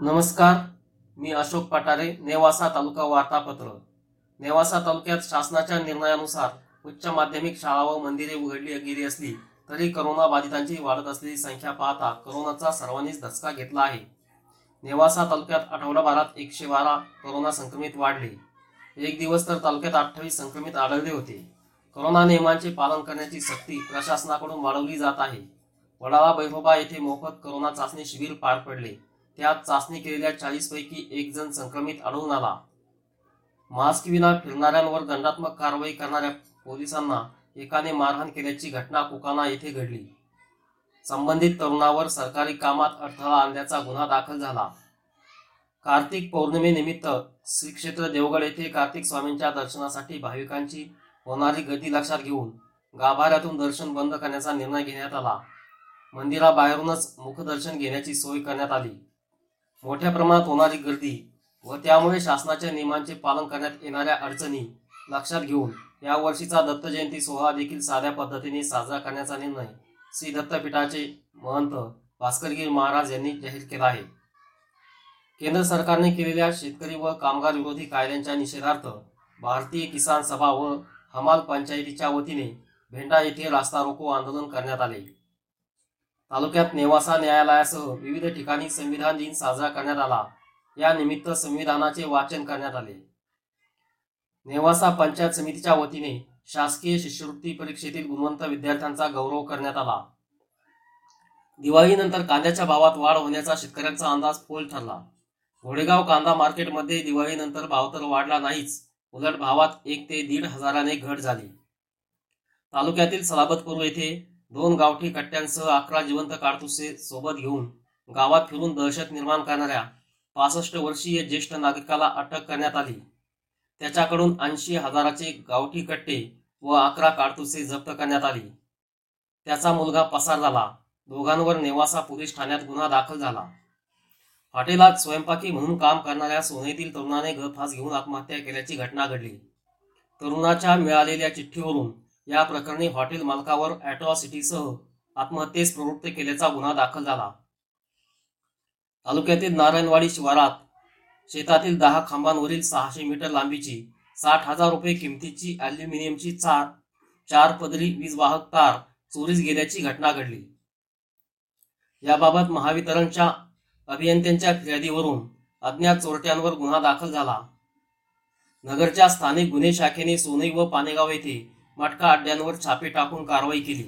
नमस्कार मी अशोक पटारे नेवासा तालुका वार्तापत्र. नेवासा तालुक्यात शासनाच्या निर्णयानुसार उच्च माध्यमिक शाळा व मंदिरे उघडली गेली असली तरी करोना बाधितांची वाढत असलेली संख्या पाहता करोनाचा सर्वांनीच धसका घेतला आहे. नेवासा तालुक्यात आठवडाभरात एकशे बारा करोना संक्रमित वाढले. एक दिवस तर तालुक्यात अठ्ठावीस संक्रमित आढळले होते. करोना नियमांचे पालन करण्याची सक्ती प्रशासनाकडून वाढवली जात आहे. वडाळा बैरोबा येथे मोफत करोना चाचणी शिबिर पार पडले. त्यात चाचणी केलेल्या चाळीस पैकी एक जण संक्रमित आढळून आला. मास्क विना फिरणाऱ्यांवर दंडात्मक कारवाई करणाऱ्या पोलिसांना एकाने मारहाण केल्याची घटना कुकाना येथे घडली. संबंधित तरुणावर सरकारी कामात अडथळा आणल्याचा गुन्हा दाखल झाला. कार्तिक पौर्णिमेनिमित्त श्री क्षेत्र देवगड येथे कार्तिक स्वामींच्या दर्शनासाठी भाविकांची होणारी गर्दी लक्षात घेऊन गाभाऱ्यातून दर्शन बंद करण्याचा निर्णय घेण्यात आला. मंदिराबाहेरूनच मुखदर्शन घेण्याची सोय करण्यात आली. मोठ्या प्रमाणात होणारी गर्दी व त्यामुळे शासनाच्या नियमांचे पालन करण्यात येणाऱ्या अडचणी लक्षात घेऊन या वर्षीचा दत्त जयंती सोहळा देखील साध्या पद्धतीने साजरा करण्याचा निर्णय श्री दत्तपीठाचे महंत भास्करगिरी महाराज यांनी जाहीर केला आहे. केंद्र सरकारने केलेल्या शेतकरी व कामगार विरोधी कायद्यांच्या निषेधार्थ भारतीय किसान सभा व हमाल पंचायतीच्या वतीने भेंडा येथे रास्ता रोको आंदोलन करण्यात आले. तालुक्यात नेवासा न्यायालयासह विविध ठिकाणी संविधान दिन साजरा करण्यात आला. या निमित्त संविधानाचे वाचन करण्यात आले. नेवासा पंचायत समितीच्या वतीने शासकीय शिष्यवृत्ती परीक्षेतील गुणवंत विद्यार्थ्यांचा गौरव करण्यात आला. दिवाळीनंतर कांद्याच्या भावात वाढ होण्याचा शेतकऱ्यांचा अंदाज फोल ठरला. घोडेगाव कांदा मार्केटमध्ये दिवाळीनंतर भाव तर वाढला नाहीच उलट भावात एक ते दीड हजाराने घट झाली. तालुक्यातील सलाबतपूर येथे दोन गावठी कट्ट्यांसह अकरा जिवंत काडतुसे सोबत घेऊन गावात फिरून दहशत निर्माण करणाऱ्या पासष्ट वर्षीय ज्येष्ठ नागरिकाला अटक करण्यात आली. त्याच्याकडून ऐंशी हजाराचे गावठी कट्टे व अकरा काडतुसे जप्त करण्यात आली. त्याचा मुलगा पसार झाला. दोघांवर नेवासा पोलीस ठाण्यात गुन्हा दाखल झाला. हॉटेलात स्वयंपाकी म्हणून काम करणाऱ्या सोनेतील तरुणाने गळफास घेऊन आत्महत्या केल्याची घटना घडली. तरुणाच्या मिळालेल्या चिठ्ठीवरून या प्रकरणी हॉटेल मालकावर अॅट्रॉसिटीसह आत्महत्येस प्रवृत्त केल्याचा गुन्हा दाखल झाला. तालुक्यातील नारायणवाडी शिवारात शेतातील दहा खांबांवरील सहाशे मीटर लांबीची साठ हजार रुपये किमतीची अॅल्युमिनियमची चार चार पदरी वीजवाहक तार चोरीस गेल्याची घटना घडली. याबाबत महावितरणच्या अभियंत्यांच्या फिर्यादीवरून अज्ञात चोरट्यांवर गुन्हा दाखल झाला. नगरच्या स्थानिक गुन्हे शाखेने सोनई व पानेगाव येथे मटका अड्ड्यांवर छापे टाकून कारवाई केली.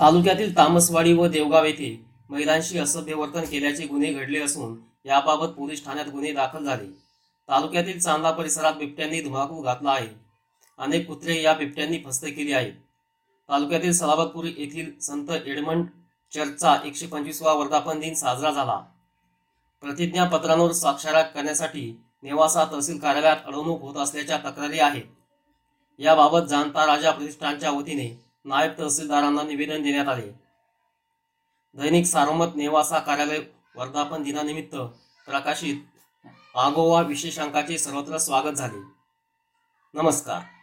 तालुक्यातील तामसवाडी व देवगाव येथे महिलांशी असभ्य वर्तन केल्याचे गुन्हे घडले असून याबाबत पोलीस ठाण्यात गुन्हे दाखल झाले. तालुक्यातील चांदा परिसरात बिबट्यांनी धुमाकूळ घातला आहे. अनेक कुत्रे या बिबट्यांनी फस्त केली आहेत. तालुक्यातील सलाबतपूर येथील संत एडमंड चर्चचा एकशे पंचवीसवा वर्धापन दिन साजरा झाला. प्रतिज्ञापत्रांवर स्वाक्षऱ्या करण्यासाठी नेवासा तहसील कार्यालयात अडवणूक होत असल्याच्या तक्रारी आहेत. याबाबत जाणता राजा प्रतिष्ठानच्या वतीने नायब तहसीलदारांना निवेदन देण्यात आले. दैनिक सारोमत नेवासा कार्यालय वर्धापन दिनानिमित्त प्रकाशित आगोवा विशेषांकाचे सर्वत्र स्वागत झाले. नमस्कार.